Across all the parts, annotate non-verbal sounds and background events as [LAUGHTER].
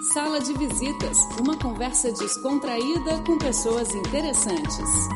Sala de Visitas, uma conversa descontraída com pessoas interessantes.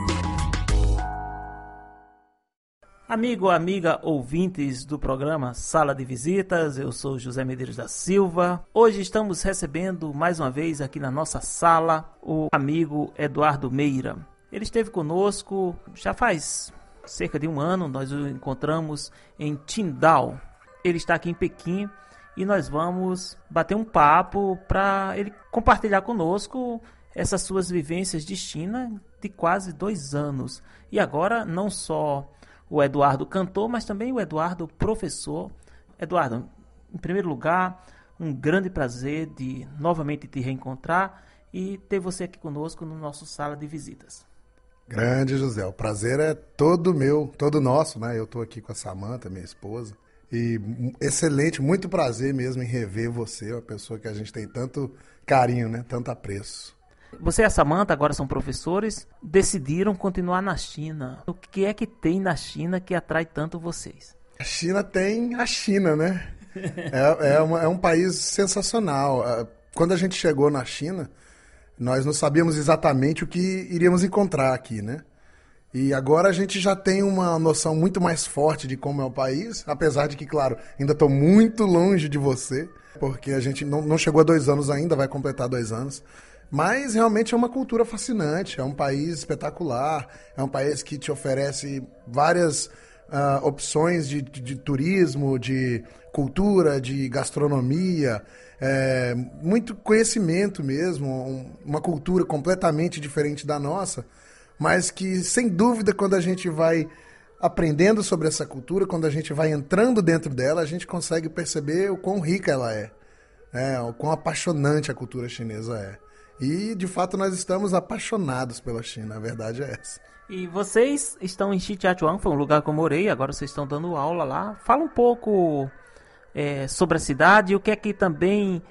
Amigo, amiga, ouvintes do programa Sala de Visitas, eu sou José Medeiros da Silva. Hoje estamos recebendo mais uma vez aqui na nossa sala o amigo Eduardo Meira. Ele esteve conosco já faz cerca de um ano, nós o encontramos em Tindal. Ele está aqui em Pequim e nós vamos bater um papo para ele compartilhar conosco essas suas vivências de China de quase dois anos. E agora, não só o Eduardo cantor, mas também o Eduardo professor. Eduardo, em primeiro lugar, um grande prazer de novamente te reencontrar e ter você aqui conosco no nosso sala de visitas. Grande José, o prazer é todo meu, todo nosso, né? Eu estou aqui com a Samanta, minha esposa, e excelente, muito prazer mesmo em rever você, uma pessoa que a gente tem tanto carinho, né? Tanto apreço. Você e a Samanta agora são professores, decidiram continuar na China. O que é que tem na China que atrai tanto vocês? A China tem a China, né? [LAUGHS] é, é, uma, é um país sensacional. Ah, quando a gente chegou na China, nós não sabíamos exatamente o que iríamos encontrar aqui, né? E agora a gente já tem uma noção muito mais forte de como é o país, apesar de que, claro, ainda estou muito longe de você, porque a gente não, não chegou a dois anos ainda, vai completar dois anos. Mas realmente é uma cultura fascinante, é um país espetacular, é um país que te oferece várias uh, opções de, de, de, turismo, de cultura, de gastronomia, é, muito conhecimento mesmo, um, uma cultura completamente diferente da nossa mas que sem dúvida quando a gente vai aprendendo sobre essa cultura, quando a gente vai entrando dentro dela, a gente consegue perceber o quão rica ela é, né? o quão apaixonante a cultura chinesa é. E de fato nós estamos apaixonados pela China, a verdade é essa. E vocês estão em Xijiazhuang, foi um lugar que eu morei, agora vocês estão dando aula lá. Fala um pouco é, sobre a cidade e o que é que também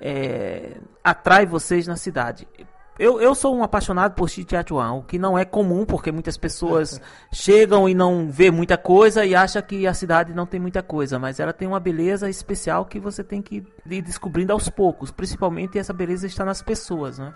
é, atrai vocês na cidade. Eu, eu sou um apaixonado por Xijiachuan, o que não é comum, porque muitas pessoas [LAUGHS] chegam e não vê muita coisa e acham que a cidade não tem muita coisa, mas ela tem uma beleza especial que você tem que ir descobrindo aos poucos, principalmente essa beleza está nas pessoas, né?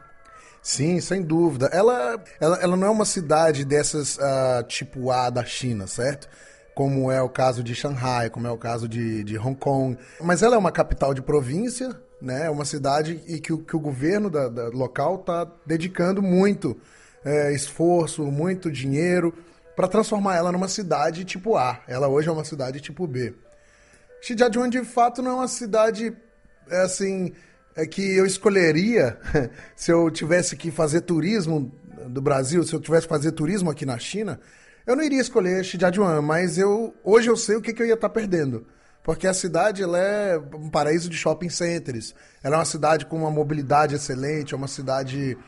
Sim, sem dúvida. Ela, ela, ela não é uma cidade dessas uh, tipo A da China, certo? Como é o caso de Shanghai, como é o caso de, de Hong Kong. Mas ela é uma capital de província, né? É uma cidade e que, que o governo da, da local está dedicando muito é, esforço, muito dinheiro para transformar ela numa cidade tipo A. Ela hoje é uma cidade tipo B. Shijiazhuang, de fato, não é uma cidade é assim é que eu escolheria [LAUGHS] se eu tivesse que fazer turismo do Brasil, se eu tivesse que fazer turismo aqui na China, eu não iria escolher Shijiazhuang, mas eu hoje eu sei o que, que eu ia estar tá perdendo porque a cidade ela é um paraíso de shopping centers. Ela é uma cidade com uma mobilidade excelente, é uma cidade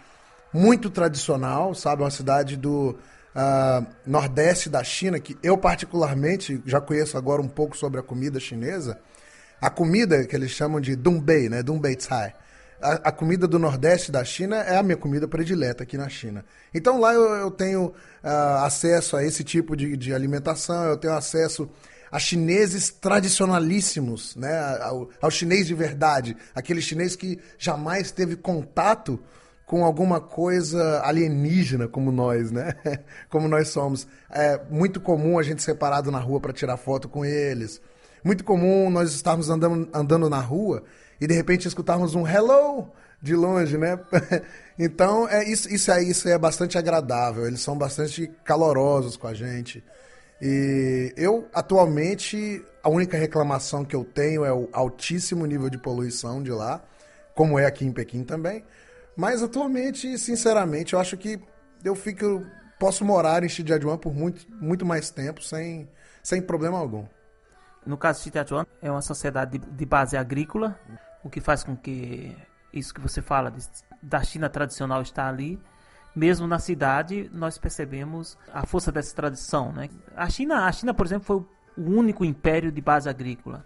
muito tradicional, sabe? É uma cidade do uh, nordeste da China, que eu particularmente já conheço agora um pouco sobre a comida chinesa. A comida que eles chamam de Dunbei, né? Dunbei Cai. A, a, comida do Nordeste da China é a minha comida predileta aqui na China. Então lá eu, eu tenho uh, acesso a esse tipo de, de alimentação, eu tenho acesso a chineses tradicionalíssimos, né? ao, ao chinês de verdade, aquele chinês que jamais teve contato com alguma coisa alienígena como nós, né? [LAUGHS] Como nós somos. É muito comum a gente ser parado na rua para tirar foto com eles. Muito comum nós estarmos andando, andando na rua e de repente escutarmos um hello de longe, né? [LAUGHS] então, é isso, isso, é, isso é bastante agradável. Eles são bastante calorosos com a gente. E eu, atualmente, a única reclamação que eu tenho é o altíssimo nível de poluição de lá, como é aqui em Pequim também. Mas atualmente, sinceramente, eu acho que eu fico posso morar em Shijiazhuang por muito, muito mais tempo sem, sem problema algum. No caso de é uma sociedade de, de base agrícola, o que faz com que isso que você fala de, da China tradicional está ali mesmo na cidade, nós percebemos a força dessa tradição. Né? A, China, a China, por exemplo, foi o único império de base agrícola.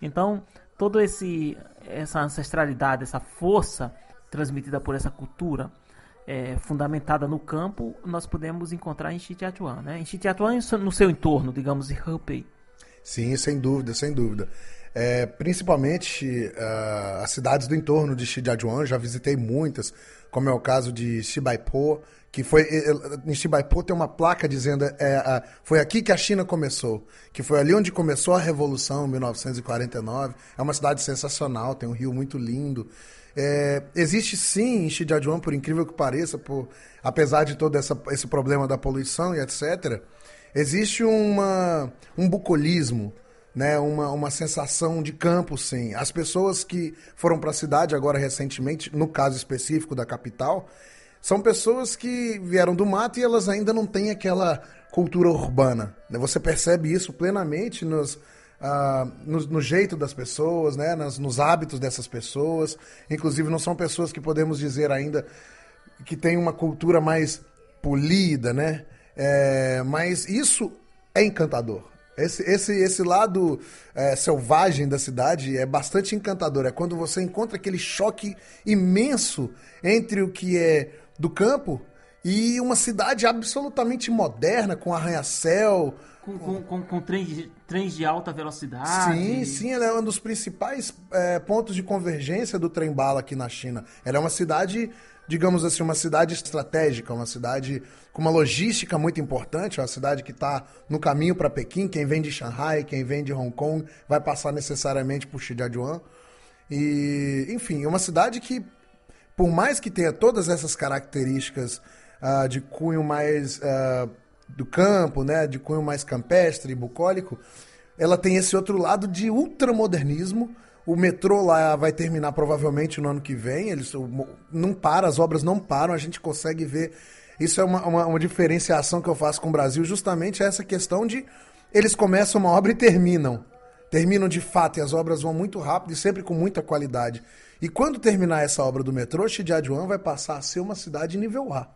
Então, toda essa ancestralidade, essa força transmitida por essa cultura é, fundamentada no campo, nós podemos encontrar em Xijiazhuang. Né? Em Xijiazhuang, no seu entorno, digamos, em Hebei. Sim, sem dúvida, sem dúvida. é, principalmente uh, as cidades do entorno de Shijiazhuang, já visitei muitas, como é o caso de Xibaipo, que foi em Xibaipo tem uma placa dizendo é, foi aqui que a China começou, que foi ali onde começou a revolução, em 1949. É uma cidade sensacional, tem um rio muito lindo. É, existe sim em Shijiazhuang, por incrível que pareça, por, apesar de todo essa, esse problema da poluição e etc., existe uma, um bucolismo, né, uma, uma sensação de campo, sim. As pessoas que foram para a cidade agora recentemente, no caso específico da capital, são pessoas que vieram do mato e elas ainda não têm aquela cultura urbana. Né? Você percebe isso plenamente nos, uh, no, no, jeito das pessoas, né? Nas, nos hábitos dessas pessoas. Inclusive, não são pessoas que podemos dizer ainda que têm uma cultura mais polida, né? É, mas isso é encantador. Esse, esse, esse lado é, selvagem da cidade é bastante encantador. É quando você encontra aquele choque imenso entre o que é do campo e uma cidade absolutamente moderna, com arranha-céu. Com, com, com, com trens, de, trens de alta velocidade. Sim, sim, ela é um dos principais é, pontos de convergência do trem-bala aqui na China. Ela é uma cidade, digamos assim, uma cidade estratégica, uma cidade com uma logística muito importante, uma cidade que está no caminho para Pequim. Quem vem de Shanghai, quem vem de Hong Kong, vai passar necessariamente por Shijiazhuang. E, enfim, é uma cidade que por mais que tenha todas essas características uh, de cunho mais uh, do campo, né, de cunho mais campestre, bucólico, ela tem esse outro lado de ultramodernismo. O metrô lá vai terminar provavelmente no ano que vem. Eles não para, as obras não param. A gente consegue ver. Isso é uma, uma, uma diferenciação que eu faço com o Brasil, justamente essa questão de eles começam uma obra e terminam. Terminam de fato e as obras vão muito rápido e sempre com muita qualidade. E quando terminar essa obra do metrô, Shijiazhuang vai passar a ser uma cidade nível A.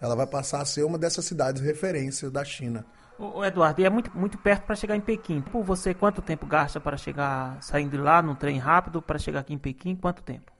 Ela vai passar a ser uma dessas cidades referências da China. O Eduardo, e é muito, muito perto para chegar em Pequim. Por você, quanto tempo gasta para chegar, saindo de lá, num trem rápido, para chegar aqui em Pequim? Quanto tempo?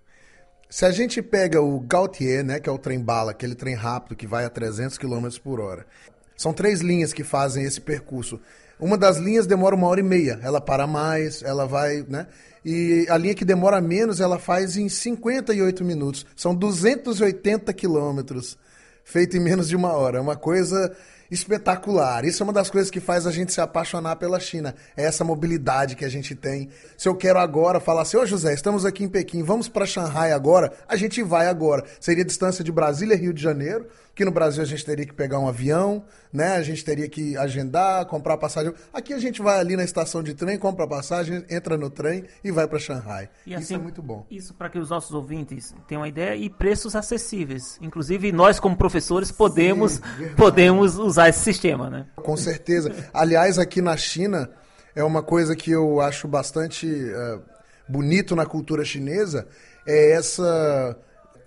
Se a gente pega o Gautier, né, que é o trem bala, aquele trem rápido que vai a 300 km por hora, são três linhas que fazem esse percurso. Uma das linhas demora uma hora e meia, ela para mais, ela vai, né? E a linha que demora menos, ela faz em 58 minutos. São 280 quilômetros, feito em menos de uma hora. É uma coisa espetacular. Isso é uma das coisas que faz a gente se apaixonar pela China. É essa mobilidade que a gente tem. Se eu quero agora falar assim, ô oh, José, estamos aqui em Pequim, vamos para Xangai agora, a gente vai agora. Seria a distância de Brasília Rio de Janeiro, que no Brasil a gente teria que pegar um avião, né? A gente teria que agendar, comprar passagem. Aqui a gente vai ali na estação de trem, compra passagem, entra no trem e vai para Xangai. E isso assim, é muito bom. Isso para que os nossos ouvintes tenham uma ideia e preços acessíveis. Inclusive nós como professores podemos Sim, podemos usar esse sistema, né? Com certeza. Aliás, aqui na China é uma coisa que eu acho bastante uh, bonito na cultura chinesa é essa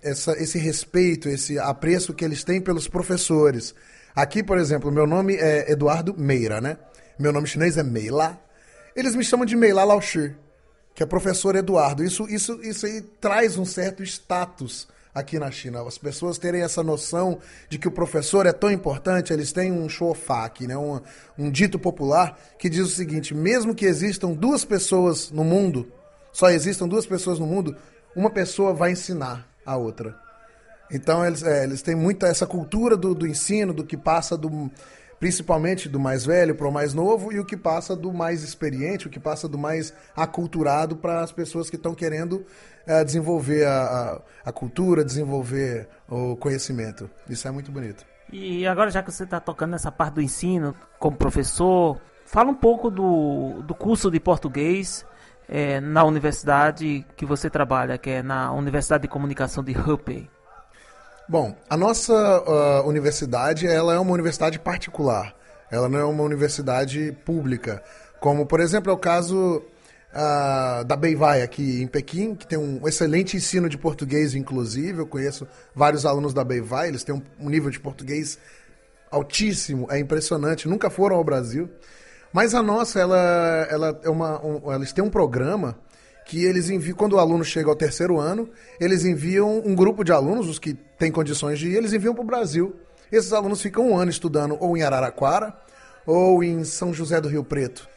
essa, esse respeito, esse apreço que eles têm pelos professores. Aqui, por exemplo, meu nome é Eduardo Meira, né? Meu nome chinês é Meila. Eles me chamam de Meila Laoshi, que é professor Eduardo. Isso, isso, isso aí traz um certo status aqui na China. As pessoas terem essa noção de que o professor é tão importante, eles têm um shofá aqui, né? um, um dito popular que diz o seguinte: mesmo que existam duas pessoas no mundo, só existam duas pessoas no mundo, uma pessoa vai ensinar a outra. Então eles, é, eles têm muita essa cultura do, do ensino, do que passa do principalmente do mais velho para o mais novo e o que passa do mais experiente, o que passa do mais aculturado para as pessoas que estão querendo é, desenvolver a, a, a, cultura, desenvolver o conhecimento. Isso é muito bonito. E agora, já que você está tocando nessa parte do ensino, como professor, fala um pouco do, do curso de português é, na universidade que você trabalha, que é na Universidade de Comunicação de Hubei? Bom, a nossa uh, universidade ela é uma universidade particular. Ela não é uma universidade pública, como por exemplo é o caso uh, da Beivai aqui em Pequim, que tem um excelente ensino de português, inclusive. Eu conheço vários alunos da Beivai, eles têm um, um nível de português altíssimo, é impressionante. Nunca foram ao Brasil. Mas a nossa, ela, ela é uma, um, eles têm um programa que eles enviam, quando o aluno chega ao terceiro ano, eles enviam um grupo de alunos, os que têm condições de ir, eles enviam para o Brasil. Esses alunos ficam um ano estudando ou em Araraquara ou em São José do Rio Preto.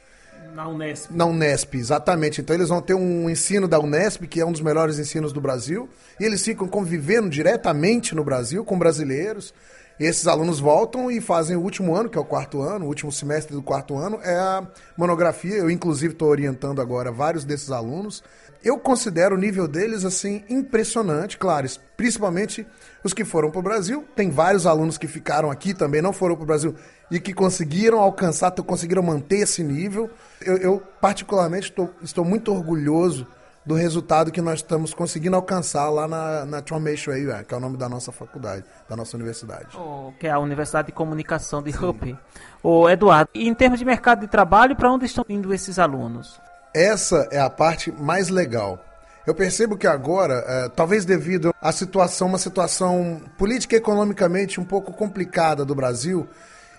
Na Unesp. Na Unesp, exatamente. Então eles vão ter um ensino da Unesp, que é um dos melhores ensinos do Brasil, e eles ficam convivendo diretamente no Brasil com brasileiros. E esses alunos voltam e fazem o último ano, que é o quarto ano, o último semestre do quarto ano, é a monografia. Eu, inclusive, estou orientando agora vários desses alunos. Eu considero o nível deles, assim, impressionante, claro, principalmente os que foram para o Brasil. Tem vários alunos que ficaram aqui também, não foram para o Brasil, e que conseguiram alcançar, conseguiram manter esse nível. Eu, eu particularmente, tô, estou muito orgulhoso do resultado que nós estamos conseguindo alcançar lá na, na Transformation AUR, que é o nome da nossa faculdade, da nossa universidade. Oh, que é a Universidade de Comunicação de Hope. O Eduardo, e em termos de mercado de trabalho, para onde estão indo esses alunos? Essa é a parte mais legal. Eu percebo que agora, é, talvez devido à situação, uma situação política e economicamente um pouco complicada do Brasil,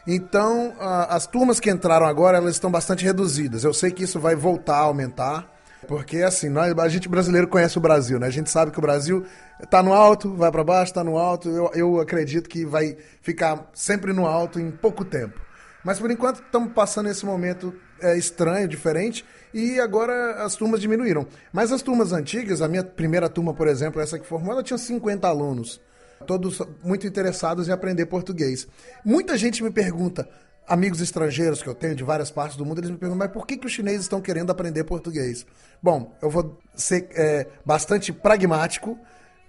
então a, as turmas que entraram agora elas estão bastante reduzidas. Eu sei que isso vai voltar a aumentar. Porque assim, nós, a gente brasileiro conhece o Brasil, né? A gente sabe que o Brasil está no alto, vai para baixo, está no alto. Eu, eu acredito que vai ficar sempre no alto em pouco tempo. Mas por enquanto estamos passando esse momento é, estranho, diferente, e agora as turmas diminuíram. Mas as turmas antigas, a minha primeira turma, por exemplo, essa que formou, ela tinha 50 alunos, todos muito interessados em aprender português. Muita gente me pergunta, amigos estrangeiros que eu tenho de várias partes do mundo, eles me perguntam, mas por que, que os chineses estão querendo aprender português? Bom, eu vou ser é, bastante pragmático,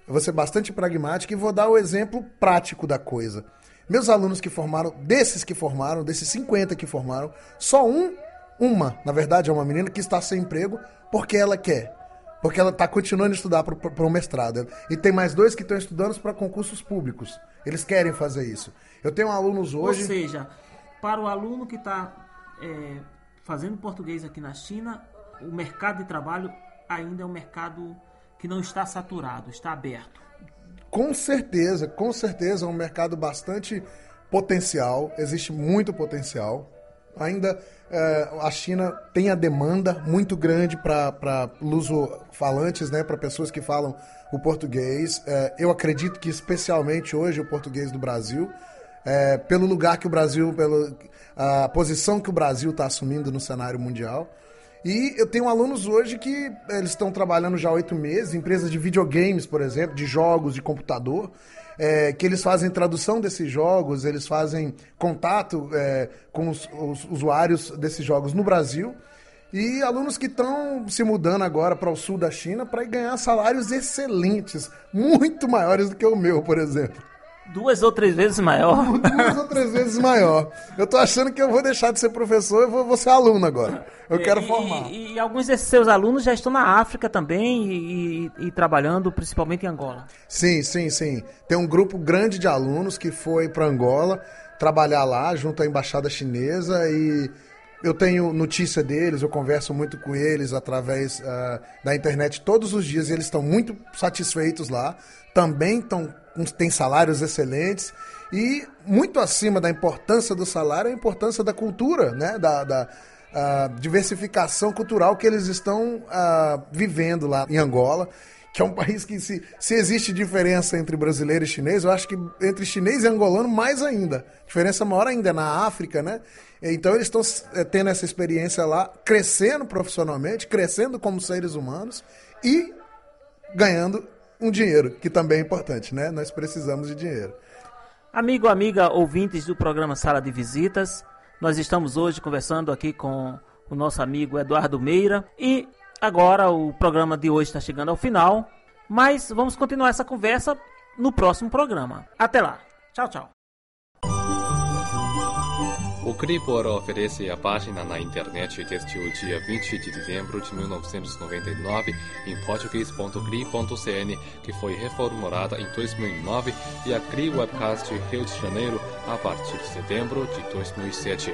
eu vou ser bastante pragmático e vou dar o exemplo prático da coisa. Meus alunos que formaram, desses que formaram, desses 50 que formaram, só um, uma, na verdade é uma menina que está sem emprego porque ela quer. Porque ela está continuando a estudar para o mestrado. E tem mais dois que estão estudando para concursos públicos. Eles querem fazer isso. Eu tenho alunos hoje. Ou seja, para o aluno que está é, fazendo português aqui na China, o mercado de trabalho ainda é um mercado que não está saturado, está aberto. Com certeza, com certeza é um mercado bastante potencial, existe muito potencial. Ainda é, a China tem a demanda muito grande para luso-falantes, né, para pessoas que falam o português. É, eu acredito que especialmente hoje o português do Brasil é, pelo lugar que o Brasil, pela posição que o Brasil está assumindo no cenário mundial. E eu tenho alunos hoje que eles estão trabalhando já há oito meses, empresas de videogames, por exemplo, de jogos de computador, é, que eles fazem tradução desses jogos, eles fazem contato é, com os, os, usuários desses jogos no Brasil. E alunos que estão se mudando agora para o sul da China para ganhar salários excelentes, muito maiores do que o meu, por exemplo. Duas ou três vezes maior. [LAUGHS] Duas ou três vezes maior. Eu tô achando que eu vou deixar de ser professor e vou, vou ser aluno agora. Eu quero e, formar. E, e, alguns desses seus alunos já estão na África também e, e, trabalhando principalmente em Angola. Sim, sim, sim. Tem um grupo grande de alunos que foi para Angola trabalhar lá junto à embaixada chinesa e eu tenho notícia deles, eu converso muito com eles através uh, da internet todos os dias e eles estão muito satisfeitos lá. Também estão têm salários excelentes e muito acima da importância do salário, a importância da cultura, né? da, da diversificação cultural que eles estão vivendo lá em Angola que é um [LAUGHS] país que, se, se existe diferença entre brasileiro e chinês, eu acho que entre chinês e angolano, mais ainda. Diferença maior ainda é na África, né? Então eles estão é, tendo essa experiência lá, crescendo profissionalmente, crescendo como seres humanos e ganhando um dinheiro, que também é importante, né? Nós precisamos de dinheiro. Amigo, amiga, ouvintes do programa Sala de Visitas, nós estamos hoje conversando aqui com o nosso amigo Eduardo Meira e agora o programa de hoje está chegando ao final, mas vamos continuar essa conversa no próximo programa. Até lá. Tchau, tchau. O Cribor oferece a página na internet desde o dia 20 de dezembro de 1999 em português.cri.cn, que foi reformulada em 2009, e a Cri Webcast Rio de Janeiro a partir de setembro de 2007.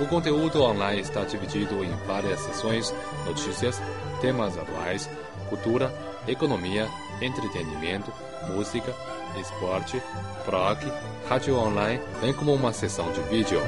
O conteúdo online está dividido em várias seções: notícias, temas atuais, cultura, economia, entretenimento, música, esporte, rock, rádio online, bem como uma sessão de vídeo.